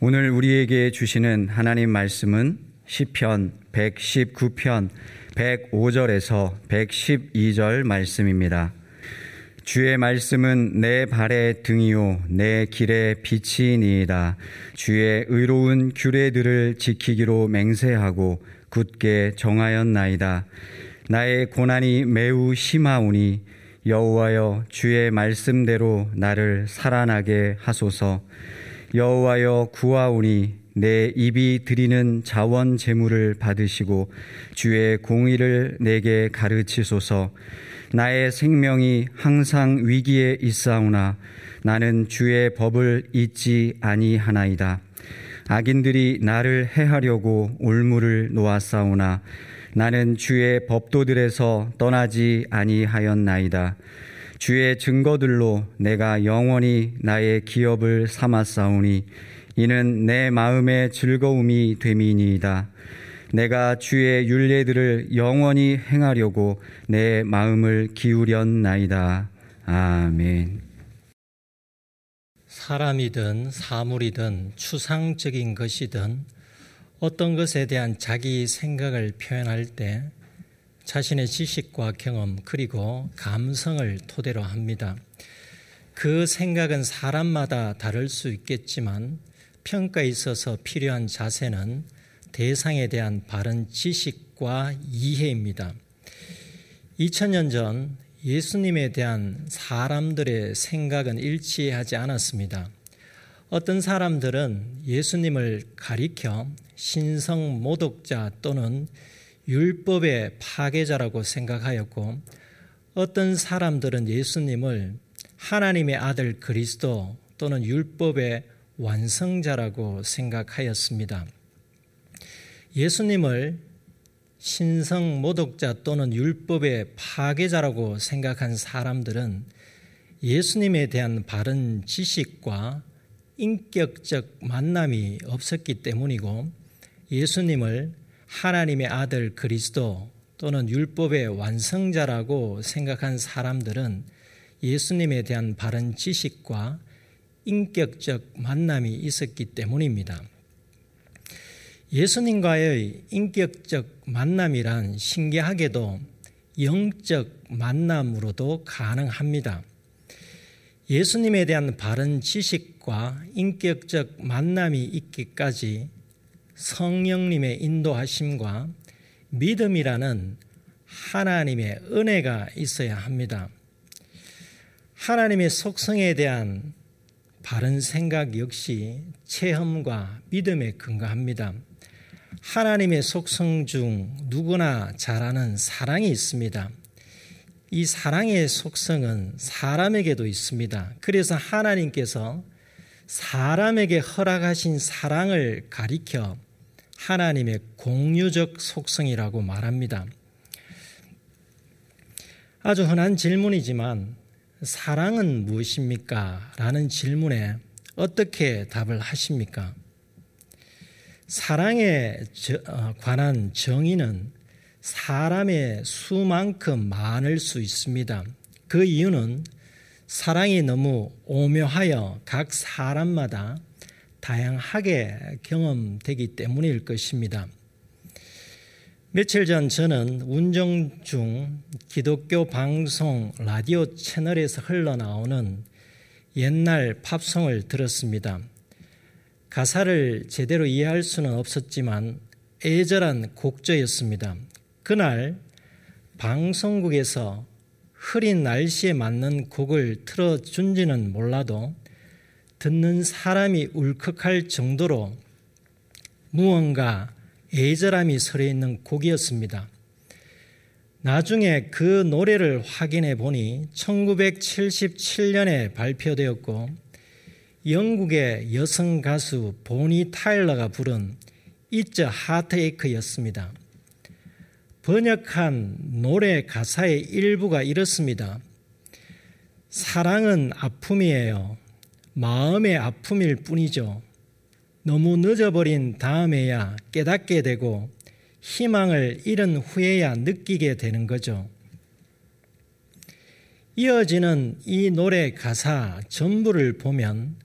오늘 우리에게 주시는 하나님 말씀은 시편 119편 105절에서 112절 말씀입니다. 주의 말씀은 내 발의 등이요 내 길의 빛이니이다. 주의 의로운 규례들을 지키기로 맹세하고 굳게 정하였나이다. 나의 고난이 매우 심하오니 여호와여 주의 말씀대로 나를 살아나게 하소서. 여호와여 구하오니 내 입이 드리는 자원 제물을 받으시고 주의 공의를 내게 가르치소서. 나의 생명이 항상 위기에 있사오나 나는 주의 법을 잊지 아니하나이다. 악인들이 나를 해하려고 올무를 놓았사오나 나는 주의 법도들에서 떠나지 아니하였나이다. 주의 증거들로 내가 영원히 나의 기업을 삼았사오니 이는 내 마음의 즐거움이 됨이니이다. 내가 주의 윤례들을 영원히 행하려고 내 마음을 기울였나이다. 아멘. 사람이든 사물이든 추상적인 것이든 어떤 것에 대한 자기 생각을 표현할 때 자신의 지식과 경험 그리고 감성을 토대로 합니다. 그 생각은 사람마다 다를 수 있겠지만 평가에 있어서 필요한 자세는 대상에 대한 바른 지식과 이해입니다. 2000년 전 예수님에 대한 사람들의 생각은 일치하지 않았습니다. 어떤 사람들은 예수님을 가리켜 신성 모독자 또는 율법의 파괴자라고 생각하였고 어떤 사람들은 예수님을 하나님의 아들 그리스도 또는 율법의 완성자라고 생각하였습니다. 예수님을 신성 모독자 또는 율법의 파괴자라고 생각한 사람들은 예수님에 대한 바른 지식과 인격적 만남이 없었기 때문이고 예수님을 하나님의 아들 그리스도 또는 율법의 완성자라고 생각한 사람들은 예수님에 대한 바른 지식과 인격적 만남이 있었기 때문입니다. 예수님과의 인격적 만남이란 신기하게도 영적 만남으로도 가능합니다. 예수님에 대한 바른 지식과 인격적 만남이 있기까지 성령님의 인도하심과 믿음이라는 하나님의 은혜가 있어야 합니다. 하나님의 속성에 대한 바른 생각 역시 체험과 믿음에 근거합니다. 하나님의 속성 중 누구나 잘 아는 사랑이 있습니다. 이 사랑의 속성은 사람에게도 있습니다. 그래서 하나님께서 사람에게 허락하신 사랑을 가리켜 하나님의 공유적 속성이라고 말합니다. 아주 흔한 질문이지만 사랑은 무엇입니까? 라는 질문에 어떻게 답을 하십니까? 사랑에 어, 관한 정의는 사람의 수만큼 많을 수 있습니다. 그 이유는 사랑이 너무 오묘하여 각 사람마다 다양하게 경험되기 때문일 것입니다. 며칠 전 저는 운정 중 기독교 방송 라디오 채널에서 흘러나오는 옛날 팝송을 들었습니다. 가사를 제대로 이해할 수는 없었지만 애절한 곡조였습니다. 그날 방송국에서 흐린 날씨에 맞는 곡을 틀어준지는 몰라도 듣는 사람이 울컥할 정도로 무언가 애절함이 서려 있는 곡이었습니다. 나중에 그 노래를 확인해 보니 1977년에 발표되었고 영국의 여성 가수 보니 타일러가 부른 It's a Heartache였습니다. 번역한 노래 가사의 일부가 이렇습니다. 사랑은 아픔이에요. 마음의 아픔일 뿐이죠. 너무 늦어버린 다음에야 깨닫게 되고 희망을 잃은 후에야 느끼게 되는 거죠. 이어지는 이 노래 가사 전부를 보면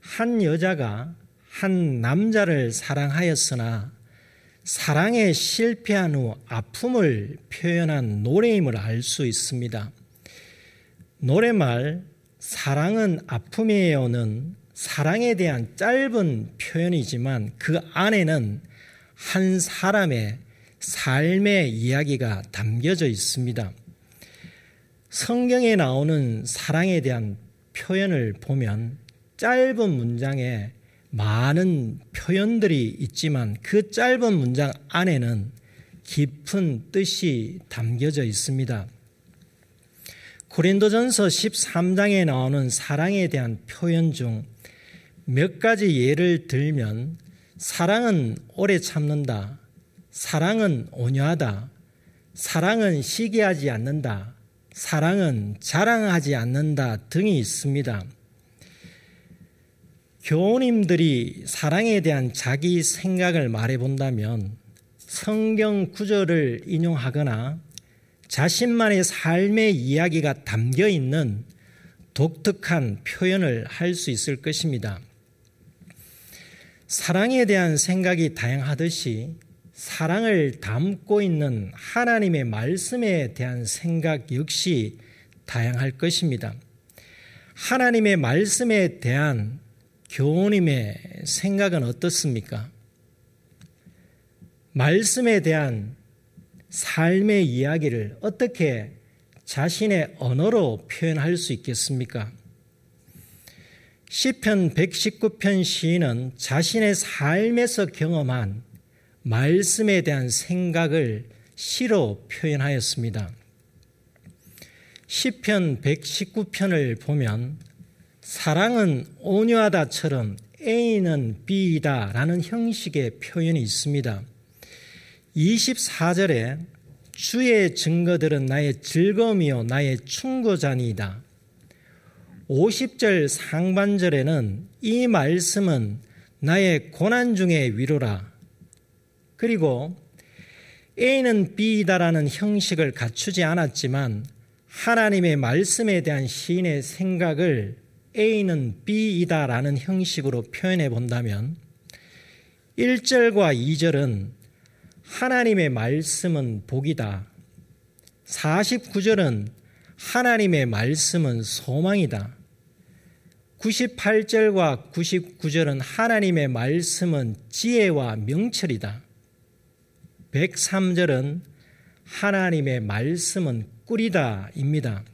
한 여자가 한 남자를 사랑하였으나 사랑에 실패한 후 아픔을 표현한 노래임을 알 수 있습니다. 노래말 사랑은 아픔이에요는 사랑에 대한 짧은 표현이지만 그 안에는 한 사람의 삶의 이야기가 담겨져 있습니다. 성경에 나오는 사랑에 대한 표현을 보면 짧은 문장에 많은 표현들이 있지만 그 짧은 문장 안에는 깊은 뜻이 담겨져 있습니다. 고린도전서 13장에 나오는 사랑에 대한 표현 중 몇 가지 예를 들면 사랑은 오래 참는다. 사랑은 온유하다. 사랑은 시기하지 않는다. 사랑은 자랑하지 않는다 등이 있습니다. 교우님들이 사랑에 대한 자기 생각을 말해 본다면 성경 구절을 인용하거나 자신만의 삶의 이야기가 담겨 있는 독특한 표현을 할 수 있을 것입니다. 사랑에 대한 생각이 다양하듯이 사랑을 담고 있는 하나님의 말씀에 대한 생각 역시 다양할 것입니다. 하나님의 말씀에 대한 교우님의 생각은 어떻습니까? 말씀에 대한 삶의 이야기를 어떻게 자신의 언어로 표현할 수 있겠습니까? 시편 119편 시인은 자신의 삶에서 경험한 말씀에 대한 생각을 시로 표현하였습니다. 시편 119편을 보면 사랑은 온유하다처럼 A는 B이다 라는 형식의 표현이 있습니다. 24절에 주의 증거들은 나의 즐거움이요 나의 충고자니이다. 50절 상반절에는 이 말씀은 나의 고난 중의 위로라. 그리고 A는 B이다라는 형식을 갖추지 않았지만 하나님의 말씀에 대한 시인의 생각을 A는 B이다 라는 형식으로 표현해 본다면 1절과 2절은 하나님의 말씀은 복이다. 49절은 하나님의 말씀은 소망이다. 98절과 99절은 하나님의 말씀은 지혜와 명철이다. 103절은 하나님의 말씀은 꿀이다입니다.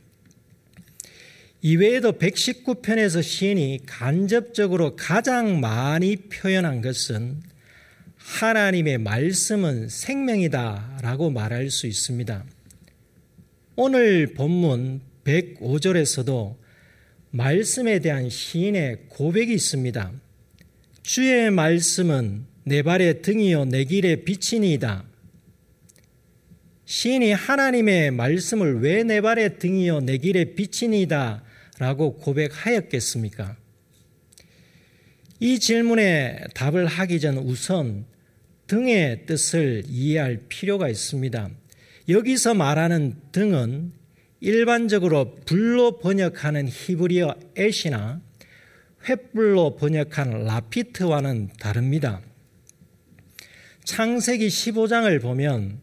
이외에도 119편에서 시인이 간접적으로 가장 많이 표현한 것은 하나님의 말씀은 생명이다 라고 말할 수 있습니다. 오늘 본문 105절에서도 말씀에 대한 시인의 고백이 있습니다. 주의 말씀은 내 발의 등이요 내 길의 빛이니이다. 시인이 하나님의 말씀을 왜 내 발의 등이요 내 길의 빛이니이다 라고 고백하였겠습니까? 이 질문에 답을 하기 전 우선 등의 뜻을 이해할 필요가 있습니다. 여기서 말하는 등은 일반적으로 불로 번역하는 히브리어 엣이나 횃불로 번역한 라피트와는 다릅니다. 창세기 15장을 보면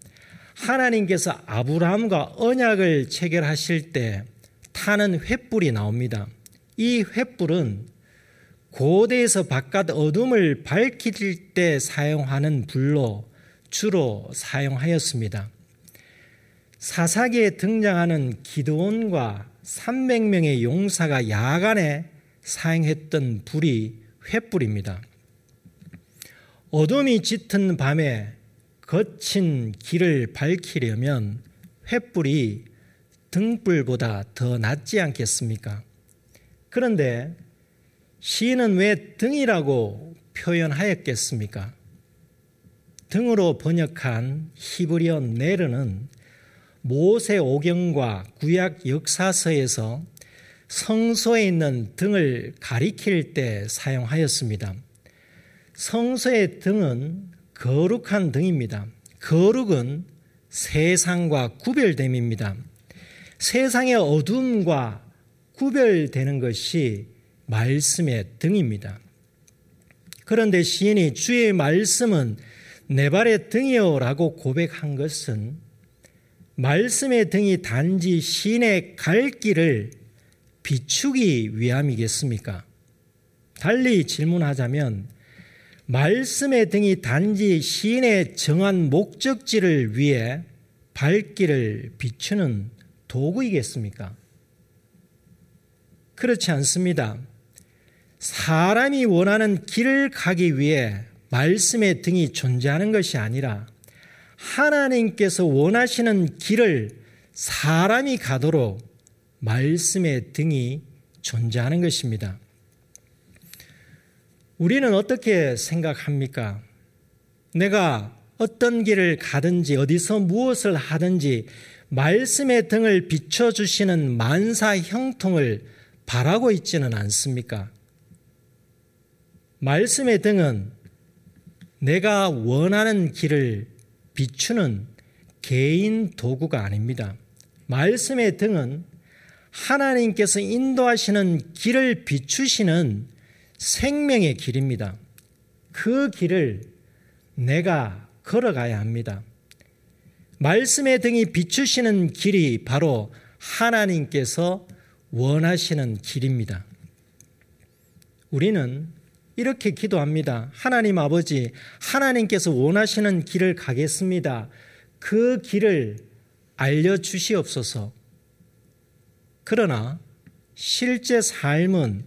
하나님께서 아브라함과 언약을 체결하실 때 타는 횃불이 나옵니다. 이 횃불은 고대에서 바깥 어둠을 밝힐 때 사용하는 불로 주로 사용하였습니다. 사사기에 등장하는 기드온과 300명의 용사가 야간에 사용했던 불이 횃불입니다. 어둠이 짙은 밤에 거친 길을 밝히려면 횃불이 등불보다 더 낫지 않겠습니까? 그런데 시인은 왜 등이라고 표현하였겠습니까? 등으로 번역한 히브리어 네르는 모세 오경과 구약 역사서에서 성소에 있는 등을 가리킬 때 사용하였습니다. 성소의 등은 거룩한 등입니다. 거룩은 세상과 구별됨입니다. 세상의 어둠과 구별되는 것이 말씀의 등입니다. 그런데 시인이 주의 말씀은 내 발의 등이요라고 고백한 것은 말씀의 등이 단지 시인의 갈 길을 비추기 위함이겠습니까? 달리 질문하자면 말씀의 등이 단지 시인의 정한 목적지를 위해 발길을 비추는 도구이겠습니까? 그렇지 않습니다. 사람이 원하는 길을 가기 위해 말씀의 등이 존재하는 것이 아니라 하나님께서 원하시는 길을 사람이 가도록 말씀의 등이 존재하는 것입니다. 우리는 어떻게 생각합니까? 내가 어떤 길을 가든지 어디서 무엇을 하든지 말씀의 등을 비춰주시는 만사 형통을 바라고 있지는 않습니까? 말씀의 등은 내가 원하는 길을 비추는 개인 도구가 아닙니다. 말씀의 등은 하나님께서 인도하시는 길을 비추시는 생명의 길입니다. 그 길을 내가 걸어가야 합니다. 말씀의 등이 비추시는 길이 바로 하나님께서 원하시는 길입니다. 우리는 이렇게 기도합니다. 하나님 아버지, 하나님께서 원하시는 길을 가겠습니다. 그 길을 알려주시옵소서. 그러나 실제 삶은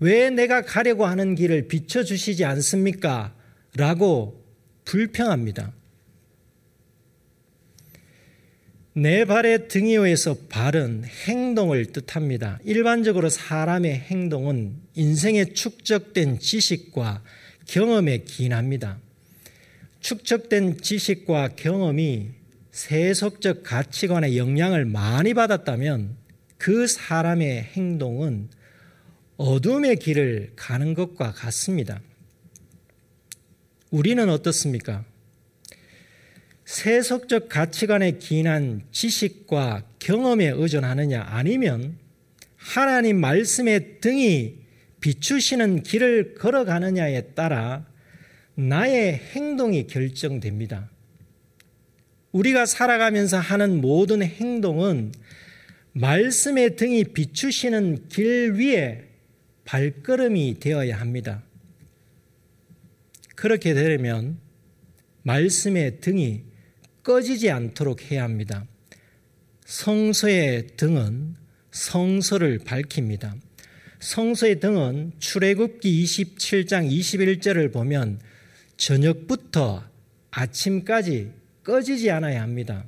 왜 내가 가려고 하는 길을 비춰주시지 않습니까? 라고 불평합니다. 내 발의 등이오에서 발은 행동을 뜻합니다. 일반적으로 사람의 행동은 인생에 축적된 지식과 경험에 기인합니다. 축적된 지식과 경험이 세속적 가치관의 영향을 많이 받았다면 그 사람의 행동은 어둠의 길을 가는 것과 같습니다. 우리는 어떻습니까? 세속적 가치관에 기인한 지식과 경험에 의존하느냐 아니면 하나님 말씀의 등이 비추시는 길을 걸어가느냐에 따라 나의 행동이 결정됩니다. 우리가 살아가면서 하는 모든 행동은 말씀의 등이 비추시는 길 위에 발걸음이 되어야 합니다. 그렇게 되려면 말씀의 등이 꺼지지 않도록 해야 합니다. 성소의 등은 성소를 밝힙니다. 성소의 등은 출애굽기 27장 21절을 보면 저녁부터 아침까지 꺼지지 않아야 합니다.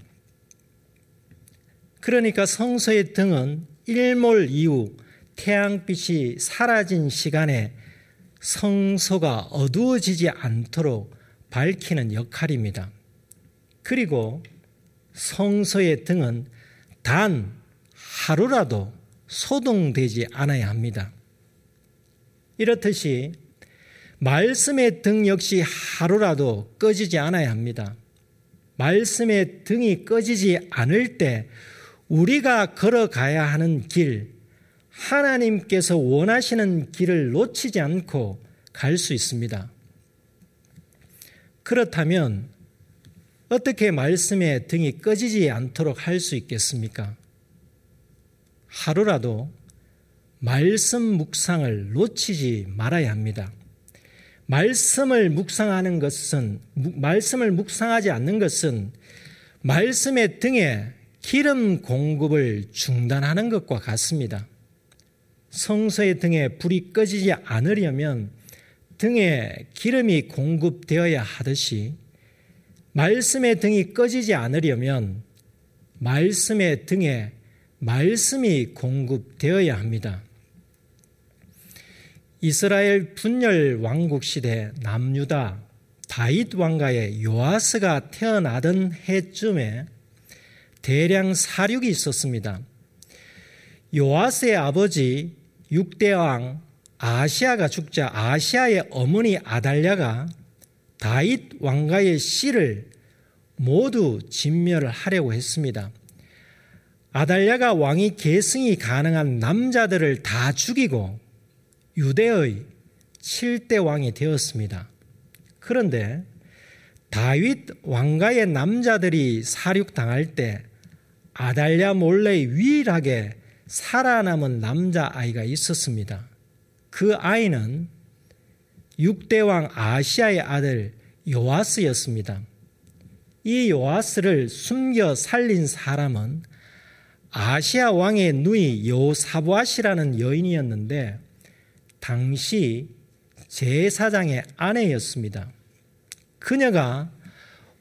그러니까 성소의 등은 일몰 이후 태양빛이 사라진 시간에 성소가 어두워지지 않도록 밝히는 역할입니다. 그리고 성소의 등은 단 하루라도 소동되지 않아야 합니다. 이렇듯이 말씀의 등 역시 하루라도 꺼지지 않아야 합니다. 말씀의 등이 꺼지지 않을 때 우리가 걸어가야 하는 길, 하나님께서 원하시는 길을 놓치지 않고 갈 수 있습니다. 그렇다면 어떻게 말씀의 등이 꺼지지 않도록 할 수 있겠습니까? 하루라도 말씀 묵상을 놓치지 말아야 합니다. 말씀을 묵상하는 것은, 말씀을 묵상하지 않는 것은 말씀의 등에 기름 공급을 중단하는 것과 같습니다. 성소의 등에 불이 꺼지지 않으려면 등에 기름이 공급되어야 하듯이 말씀의 등이 꺼지지 않으려면 말씀의 등에 말씀이 공급되어야 합니다. 이스라엘 분열 왕국 시대 남유다 다윗 왕가의 요아스가 태어나던 해쯤에 대량 사륙이 있었습니다. 요아스의 아버지 6대 왕 아시아가 죽자 아시아의 어머니 아달랴가 다윗 왕가의 씨를 모두 진멸을 하려고 했습니다. 아달랴가 왕이 계승이 가능한 남자들을 다 죽이고 유대의 7대 왕이 되었습니다. 그런데 다윗 왕가의 남자들이 사륙당할 때 아달랴 몰래 유일하게 살아남은 남자아이가 있었습니다. 그 아이는 6대왕 아시아의 아들 요아스였습니다. 이 요아스를 숨겨 살린 사람은 아시아 왕의 누이 요사보아시라는 여인이었는데 당시 제사장의 아내였습니다. 그녀가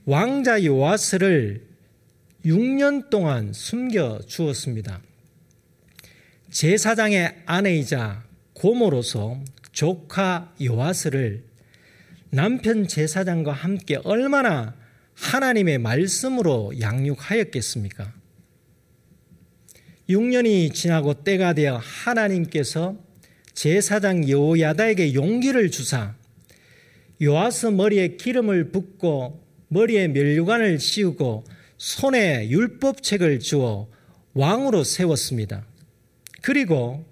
왕자 요아스를 6년 동안 숨겨 주었습니다. 제사장의 아내이자 고모로서 조카 요아스를 남편 제사장과 함께 얼마나 하나님의 말씀으로 양육하였겠습니까? 6년이 지나고 때가 되어 하나님께서 제사장 요야다에게 용기를 주사 요아스 머리에 기름을 붓고 머리에 멸류관을 씌우고 손에 율법책을 주어 왕으로 세웠습니다. 그리고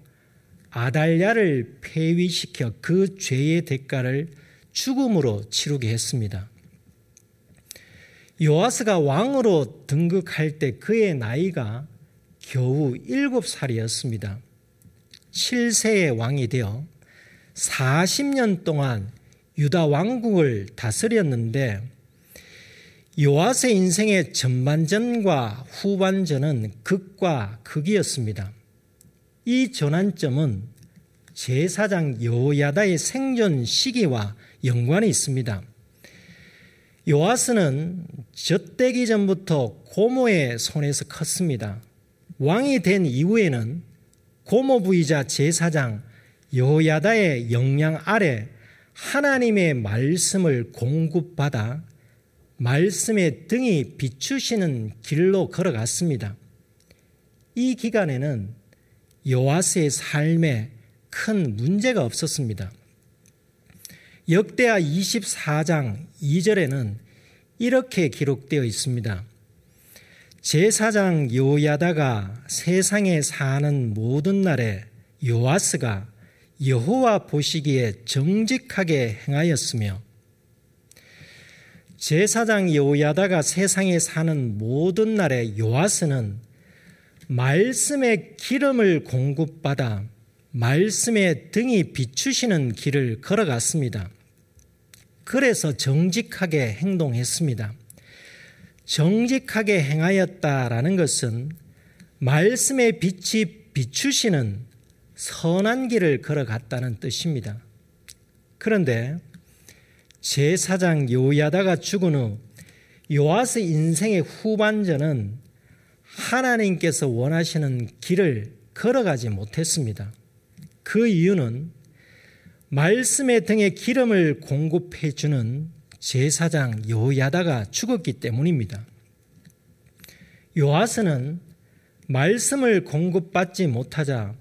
아달랴를 폐위시켜 그 죄의 대가를 죽음으로 치르게 했습니다. 요아스가 왕으로 등극할 때 그의 나이가 겨우 7살이었습니다. 7세의 왕이 되어 40년 동안 유다 왕국을 다스렸는데 요아스의 인생의 전반전과 후반전은 극과 극이었습니다. 이 전환점은 제사장 요야다의 생존 시기와 연관이 있습니다. 요아스는 젖대기 전부터 고모의 손에서 컸습니다. 왕이 된 이후에는 고모 부이자 제사장 요야다의 영향 아래 하나님의 말씀을 공급받아 말씀의 등이 비추시는 길로 걸어갔습니다. 이 기간에는 요아스의 삶에 큰 문제가 없었습니다. 역대하 24장 2절에는 이렇게 기록되어 있습니다. 제사장 요야다가 세상에 사는 모든 날에 요아스가 여호와 보시기에 정직하게 행하였으며 제사장 요야다가 세상에 사는 모든 날에 요아스는 말씀의 기름을 공급받아 말씀의 등이 비추시는 길을 걸어갔습니다. 그래서 정직하게 행동했습니다. 정직하게 행하였다라는 것은 말씀의 빛이 비추시는 선한 길을 걸어갔다는 뜻입니다. 그런데 제사장 요야다가 죽은 후 요아스 인생의 후반전은 하나님께서 원하시는 길을 걸어가지 못했습니다. 그 이유는 말씀의 등에 기름을 공급해 주는 제사장 요야다가 죽었기 때문입니다. 요아스는 말씀을 공급받지 못하자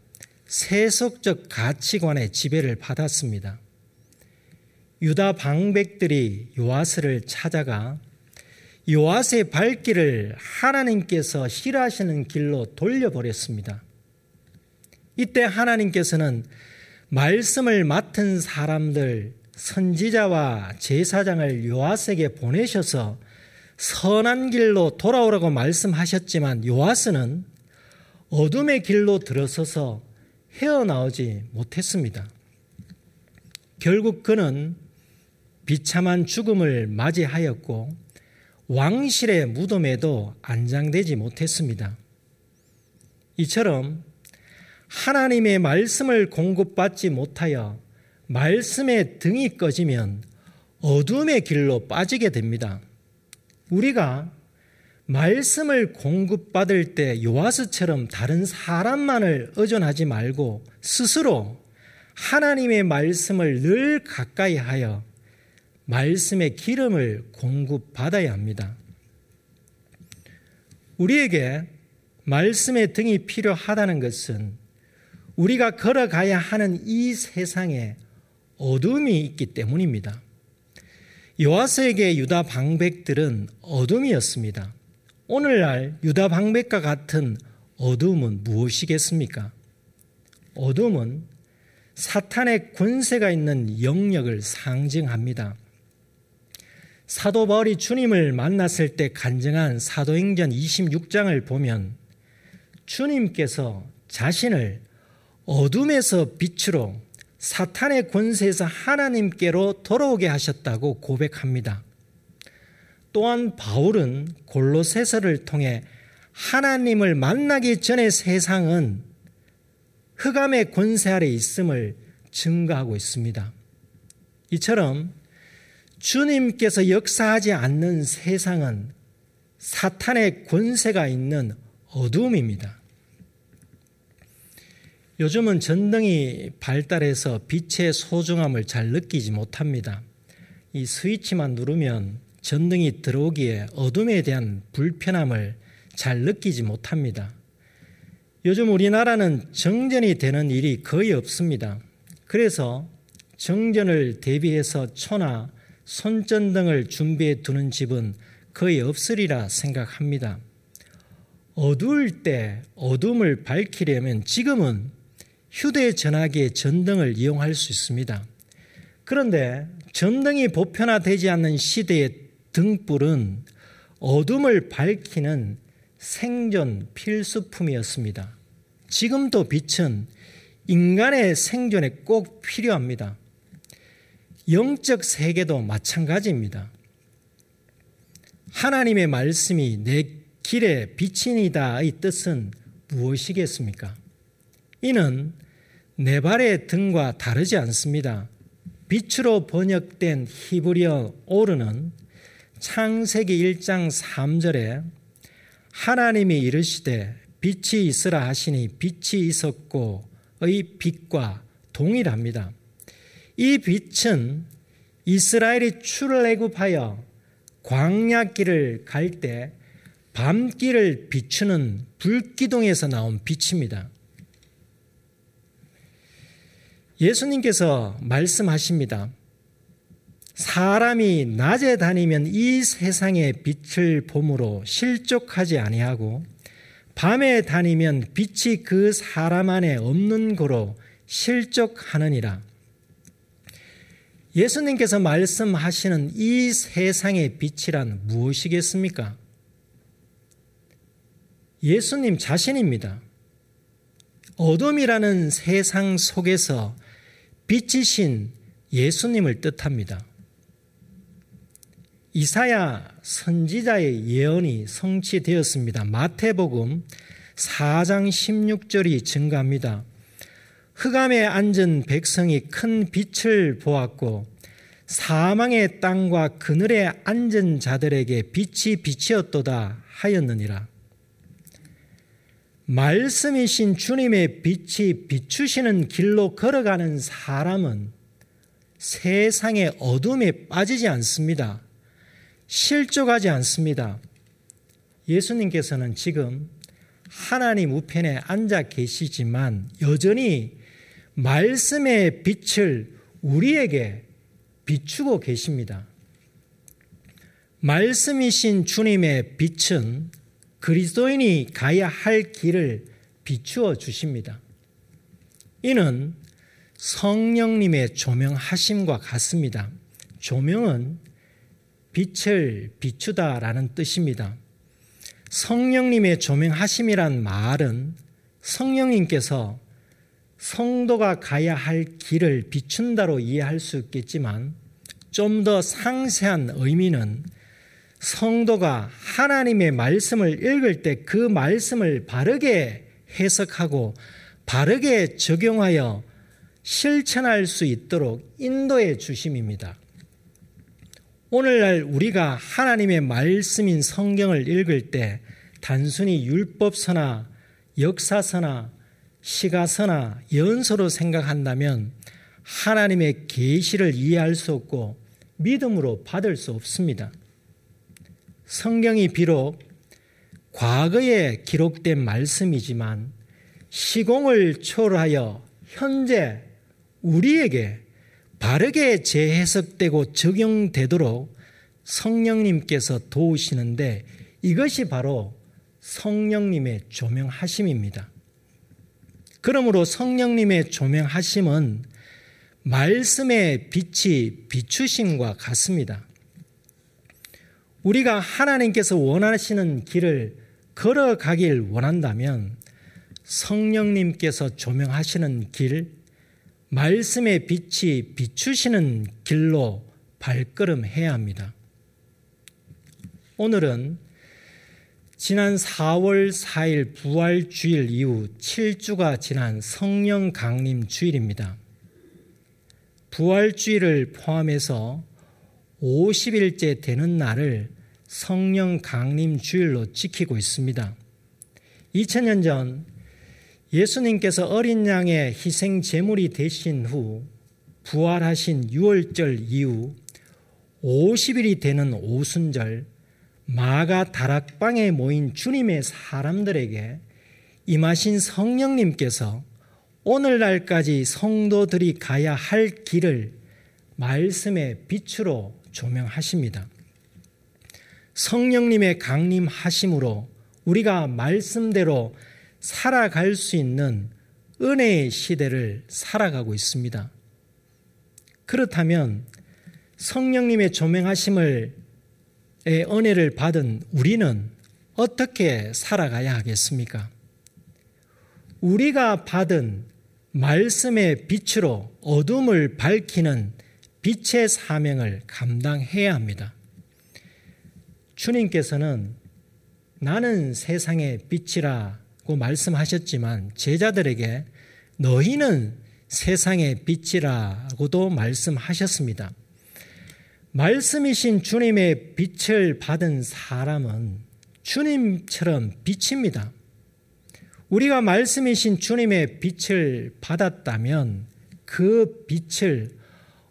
세속적 가치관의 지배를 받았습니다. 유다 방백들이 요아스를 찾아가 요아스의 발길을 하나님께서 싫어하시는 길로 돌려버렸습니다. 이때 하나님께서는 말씀을 맡은 사람들 선지자와 제사장을 요아스에게 보내셔서 선한 길로 돌아오라고 말씀하셨지만 요아스는 어둠의 길로 들어서서 헤어나오지 못했습니다. 결국 그는 비참한 죽음을 맞이하였고 왕실의 무덤에도 안장되지 못했습니다. 이처럼 하나님의 말씀을 공급받지 못하여 말씀의 등이 꺼지면 어둠의 길로 빠지게 됩니다. 우리가 말씀을 공급받을 때 요아스처럼 다른 사람만을 의존하지 말고 스스로 하나님의 말씀을 늘 가까이 하여 말씀의 기름을 공급받아야 합니다. 우리에게 말씀의 등이 필요하다는 것은 우리가 걸어가야 하는 이 세상에 어둠이 있기 때문입니다. 요아스에게 유다 방백들은 어둠이었습니다. 오늘날 유다 방백과 같은 어둠은 무엇이겠습니까? 어둠은 사탄의 권세가 있는 영역을 상징합니다. 사도 바울이 주님을 만났을 때 간증한 사도행전 26장을 보면 주님께서 자신을 어둠에서 빛으로 사탄의 권세에서 하나님께로 돌아오게 하셨다고 고백합니다. 또한 바울은 골로새서를 통해 하나님을 만나기 전에 세상은 흑암의 권세 아래 있음을 증거하고 있습니다. 이처럼 주님께서 역사하지 않는 세상은 사탄의 권세가 있는 어둠입니다. 요즘은 전등이 발달해서 빛의 소중함을 잘 느끼지 못합니다. 이 스위치만 누르면 전등이 들어오기에 어둠에 대한 불편함을 잘 느끼지 못합니다. 요즘 우리나라는 정전이 되는 일이 거의 없습니다. 그래서 정전을 대비해서 초나 손전등을 준비해 두는 집은 거의 없으리라 생각합니다. 어두울 때 어둠을 밝히려면 지금은 휴대전화기의 전등을 이용할 수 있습니다. 그런데 전등이 보편화되지 않는 시대의 등불은 어둠을 밝히는 생존 필수품이었습니다. 지금도 빛은 인간의 생존에 꼭 필요합니다. 영적 세계도 마찬가지입니다. 하나님의 말씀이 내 길의 빛이니다의 뜻은 무엇이겠습니까? 이는 네 발의 등과 다르지 않습니다. 빛으로 번역된 히브리어 오르는 창세기 1장 3절에 하나님이 이르시되 빛이 있으라 하시니 빛이 있었고의 빛과 동일합니다. 이 빛은 이스라엘이 출애굽하여 광야길을 갈 때 밤길을 비추는 불기둥에서 나온 빛입니다. 예수님께서 말씀하십니다. 사람이 낮에 다니면 이 세상의 빛을 봄으로 실족하지 아니하고 밤에 다니면 빛이 그 사람 안에 없는 거로 실족하느니라. 예수님께서 말씀하시는 이 세상의 빛이란 무엇이겠습니까? 예수님 자신입니다. 어둠이라는 세상 속에서 빛이신 예수님을 뜻합니다. 이사야 선지자의 예언이 성취되었습니다. 마태복음 4장 16절이 증가합니다. 흑암에 앉은 백성이 큰 빛을 보았고 사망의 땅과 그늘에 앉은 자들에게 빛이 빛이었도다 하였느니라. 말씀이신 주님의 빛이 비추시는 길로 걸어가는 사람은 세상의 어둠에 빠지지 않습니다. 실족하지 않습니다. 예수님께서는 지금 하나님 우편에 앉아 계시지만 여전히 말씀의 빛을 우리에게 비추고 계십니다. 말씀이신 주님의 빛은 그리스도인이 가야 할 길을 비추어 주십니다. 이는 성령님의 조명하심과 같습니다. 조명은 빛을 비추다라는 뜻입니다. 성령님의 조명하심이란 말은 성령님께서 성도가 가야 할 길을 비춘다로 이해할 수 있겠지만 좀 더 상세한 의미는 성도가 하나님의 말씀을 읽을 때 그 말씀을 바르게 해석하고 바르게 적용하여 실천할 수 있도록 인도해 주심입니다. 오늘날 우리가 하나님의 말씀인 성경을 읽을 때 단순히 율법서나 역사서나 시가서나 연서로 생각한다면 하나님의 계시를 이해할 수 없고 믿음으로 받을 수 없습니다. 성경이 비록 과거에 기록된 말씀이지만 시공을 초월하여 현재 우리에게 바르게 재해석되고 적용되도록 성령님께서 도우시는데 이것이 바로 성령님의 조명하심입니다. 그러므로 성령님의 조명하심은 말씀의 빛이 비추심과 같습니다. 우리가 하나님께서 원하시는 길을 걸어가길 원한다면 성령님께서 조명하시는 길, 말씀의 빛이 비추시는 길로 발걸음해야 합니다. 오늘은 지난 4월 4일 부활 주일 이후 7주가 지난 성령 강림 주일입니다. 부활 주일을 포함해서 50일째 되는 날을 성령 강림 주일로 지키고 있습니다. 2000년 전 예수님께서 어린 양의 희생 제물이 되신 후 부활하신 6월절 이후 50일이 되는 오순절 마가 다락방에 모인 주님의 사람들에게 임하신 성령님께서 오늘날까지 성도들이 가야 할 길을 말씀의 빛으로 조명하십니다. 성령님의 강림하심으로 우리가 말씀대로 살아갈 수 있는 은혜의 시대를 살아가고 있습니다. 그렇다면 성령님의 조명하심을 은혜를 받은 우리는 어떻게 살아가야 하겠습니까? 우리가 받은 말씀의 빛으로 어둠을 밝히는 빛의 사명을 감당해야 합니다. 주님께서는 나는 세상의 빛이라고 말씀하셨지만 제자들에게 너희는 세상의 빛이라고도 말씀하셨습니다. 말씀이신 주님의 빛을 받은 사람은 주님처럼 빛입니다. 우리가 말씀이신 주님의 빛을 받았다면 그 빛을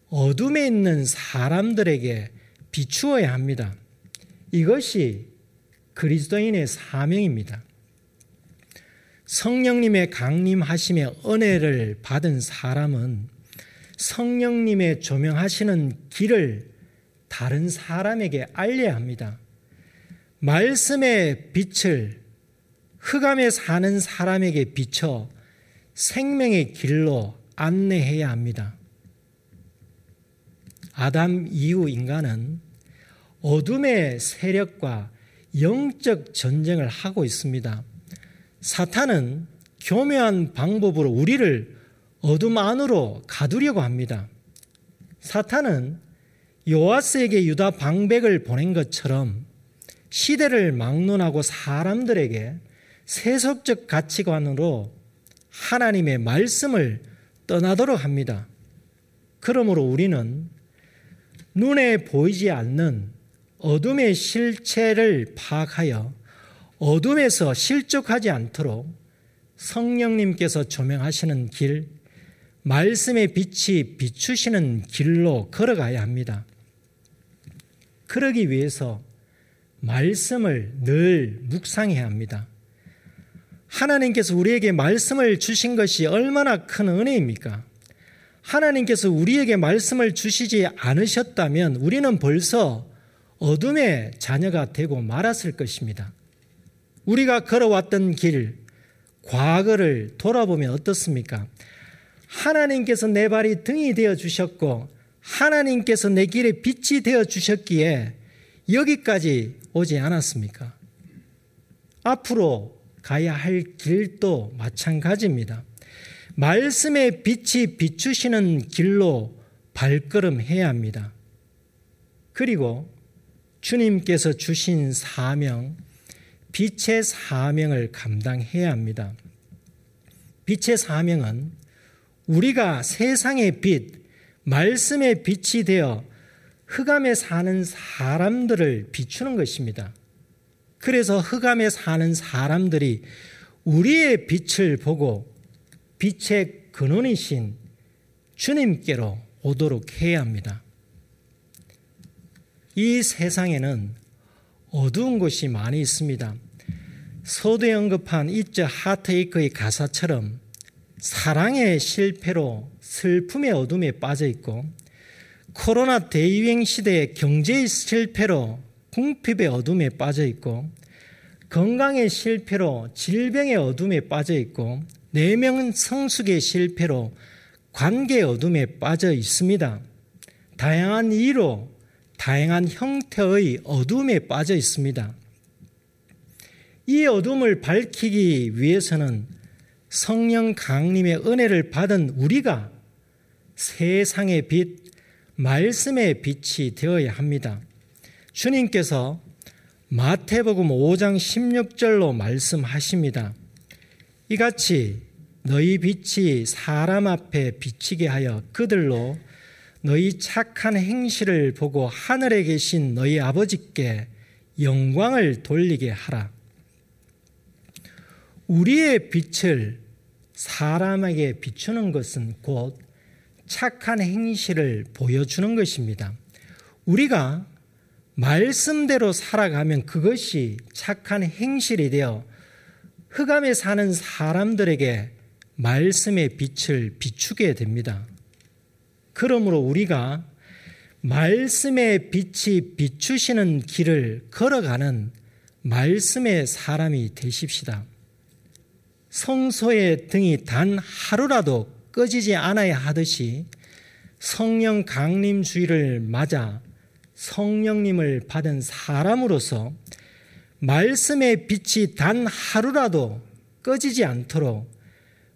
어둠에 있는 사람들에게 비추어야 합니다. 이것이 그리스도인의 사명입니다. 성령님의 강림하심의 은혜를 받은 사람은 성령님의 조명하시는 길을 다른 사람에게 알려야 합니다. 말씀의 빛을 흑암에 사는 사람에게 비춰 생명의 길로 안내해야 합니다. 아담 이후 인간은 어둠의 세력과 영적 전쟁을 하고 있습니다. 사탄은 교묘한 방법으로 우리를 어둠 안으로 가두려고 합니다. 사탄은 요아스에게 유다 방백을 보낸 것처럼 시대를 막론하고 사람들에게 세속적 가치관으로 하나님의 말씀을 떠나도록 합니다. 그러므로 우리는 눈에 보이지 않는 어둠의 실체를 파악하여 어둠에서 실족하지 않도록 성령님께서 조명하시는 길, 말씀의 빛이 비추시는 길로 걸어가야 합니다. 그러기 위해서 말씀을 늘 묵상해야 합니다. 하나님께서 우리에게 말씀을 주신 것이 얼마나 큰 은혜입니까? 하나님께서 우리에게 말씀을 주시지 않으셨다면 우리는 벌써 어둠의 자녀가 되고 말았을 것입니다. 우리가 걸어왔던 길, 과거를 돌아보면 어떻습니까? 하나님께서 내 발이 등이 되어 주셨고 하나님께서 내 길에 빛이 되어 주셨기에 여기까지 오지 않았습니까? 앞으로 가야 할 길도 마찬가지입니다. 말씀의 빛이 비추시는 길로 발걸음해야 합니다. 그리고 주님께서 주신 사명, 빛의 사명을 감당해야 합니다. 빛의 사명은 우리가 세상의 빛, 말씀의 빛이 되어 흑암에 사는 사람들을 비추는 것입니다. 그래서 흑암에 사는 사람들이 우리의 빛을 보고 빛의 근원이신 주님께로 오도록 해야 합니다. 이 세상에는 어두운 곳이 많이 있습니다. 서두에 언급한 이저 하트에이크의 가사처럼 사랑의 실패로 슬픔의 어둠에 빠져 있고 코로나 대유행 시대의 경제의 실패로 궁핍의 어둠에 빠져 있고 건강의 실패로 질병의 어둠에 빠져 있고 네명 성숙의 실패로 관계 어둠에 빠져 있습니다. 다양한 이유로 다양한 형태의 어둠에 빠져 있습니다. 이 어둠을 밝히기 위해서는 성령 강림의 은혜를 받은 우리가 세상의 빛, 말씀의 빛이 되어야 합니다. 주님께서 마태복음 5장 16절로 말씀하십니다. 이같이 너희 빛이 사람 앞에 비치게 하여 그들로 너희 착한 행실을 보고 하늘에 계신 너희 아버지께 영광을 돌리게 하라. 우리의 빛을 사람에게 비추는 것은 곧 착한 행실을 보여주는 것입니다. 우리가 말씀대로 살아가면 그것이 착한 행실이 되어 흑암에 사는 사람들에게 말씀의 빛을 비추게 됩니다. 그러므로 우리가 말씀의 빛이 비추시는 길을 걸어가는 말씀의 사람이 되십시다. 성소의 등이 단 하루라도 꺼지지 않아야 하듯이 성령 강림 주의를 맞아 성령님을 받은 사람으로서 말씀의 빛이 단 하루라도 꺼지지 않도록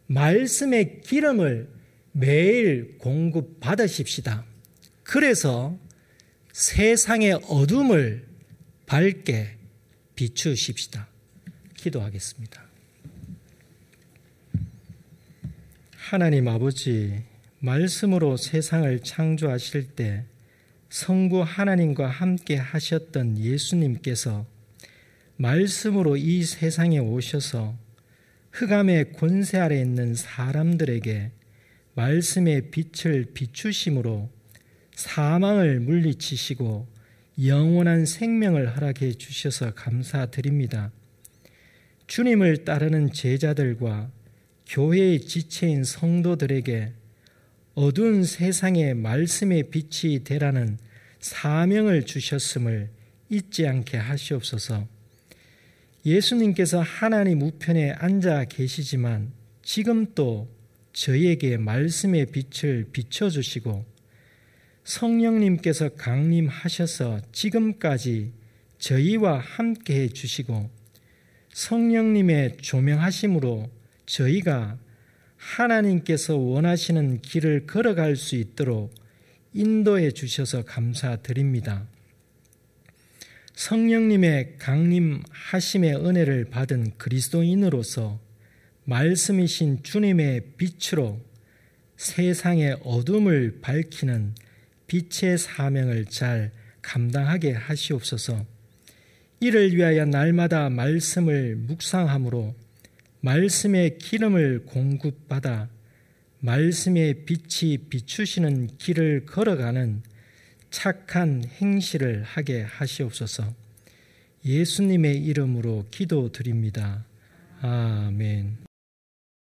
말씀의 기름을 매일 공급받으십시다. 그래서 세상의 어둠을 밝게 비추십시다. 기도하겠습니다. 하나님 아버지, 말씀으로 세상을 창조하실 때 성부 하나님과 함께 하셨던 예수님께서 말씀으로 이 세상에 오셔서 흑암의 권세 아래 있는 사람들에게 말씀의 빛을 비추심으로 사망을 물리치시고 영원한 생명을 허락해 주셔서 감사드립니다. 주님을 따르는 제자들과 교회의 지체인 성도들에게 어두운 세상의 말씀의 빛이 되라는 사명을 주셨음을 잊지 않게 하시옵소서. 예수님께서 하나님 우편에 앉아 계시지만 지금 또 저희에게 말씀의 빛을 비춰주시고 성령님께서 강림하셔서 지금까지 저희와 함께 해주시고 성령님의 조명하심으로 저희가 하나님께서 원하시는 길을 걸어갈 수 있도록 인도해 주셔서 감사드립니다. 성령님의 강림하심의 은혜를 받은 그리스도인으로서 말씀이신 주님의 빛으로 세상의 어둠을 밝히는 빛의 사명을 잘 감당하게 하시옵소서. 이를 위하여 날마다 말씀을 묵상함으로 말씀의 기름을 공급받아 말씀의 빛이 비추시는 길을 걸어가는 착한 행실을 하게 하시옵소서. 예수님의 이름으로 기도드립니다. 아멘.